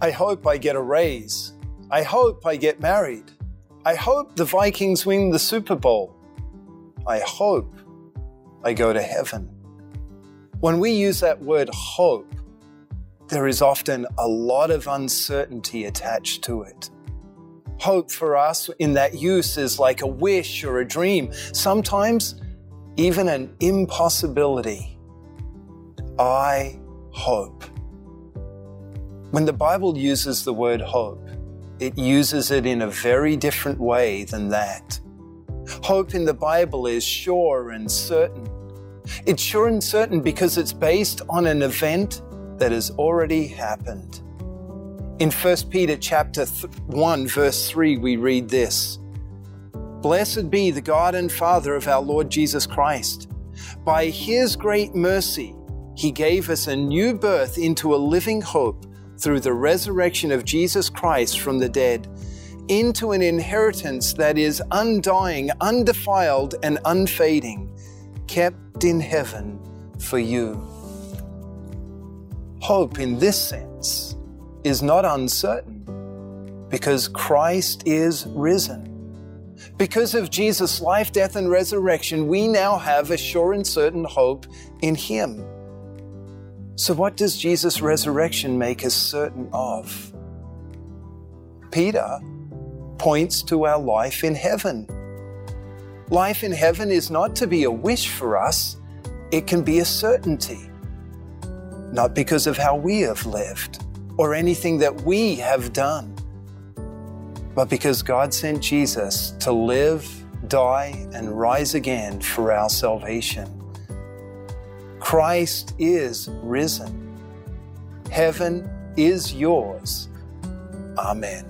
I hope I get a raise. I hope I get married. I hope the Vikings win the Super Bowl. I hope I go to heaven. When we use that word hope, there is often a lot of uncertainty attached to it. Hope for us in that use is like a wish or a dream, sometimes even an impossibility. I hope. When the Bible uses the word hope, it uses it in a very different way than that. Hope in the Bible is sure and certain. It's sure and certain because it's based on an event that has already happened. In 1 Peter chapter 1 verse 3 we read this. Blessed be the God and Father of our Lord Jesus Christ. By his great mercy he gave us a new birth into a living hope through the resurrection of Jesus Christ from the dead into an inheritance that is undying, undefiled, and unfading, kept in heaven for you. Hope in this sense is not uncertain because Christ is risen. Because of Jesus' life, death, and resurrection, we now have a sure and certain hope in Him. So, what does Jesus' resurrection make us certain of? Peter points to our life in heaven. Life in heaven is not to be a wish for us, it can be a certainty. Not because of how we have lived or anything that we have done, but because God sent Jesus to live, die, and rise again for our salvation. Christ is risen. Heaven is yours. Amen.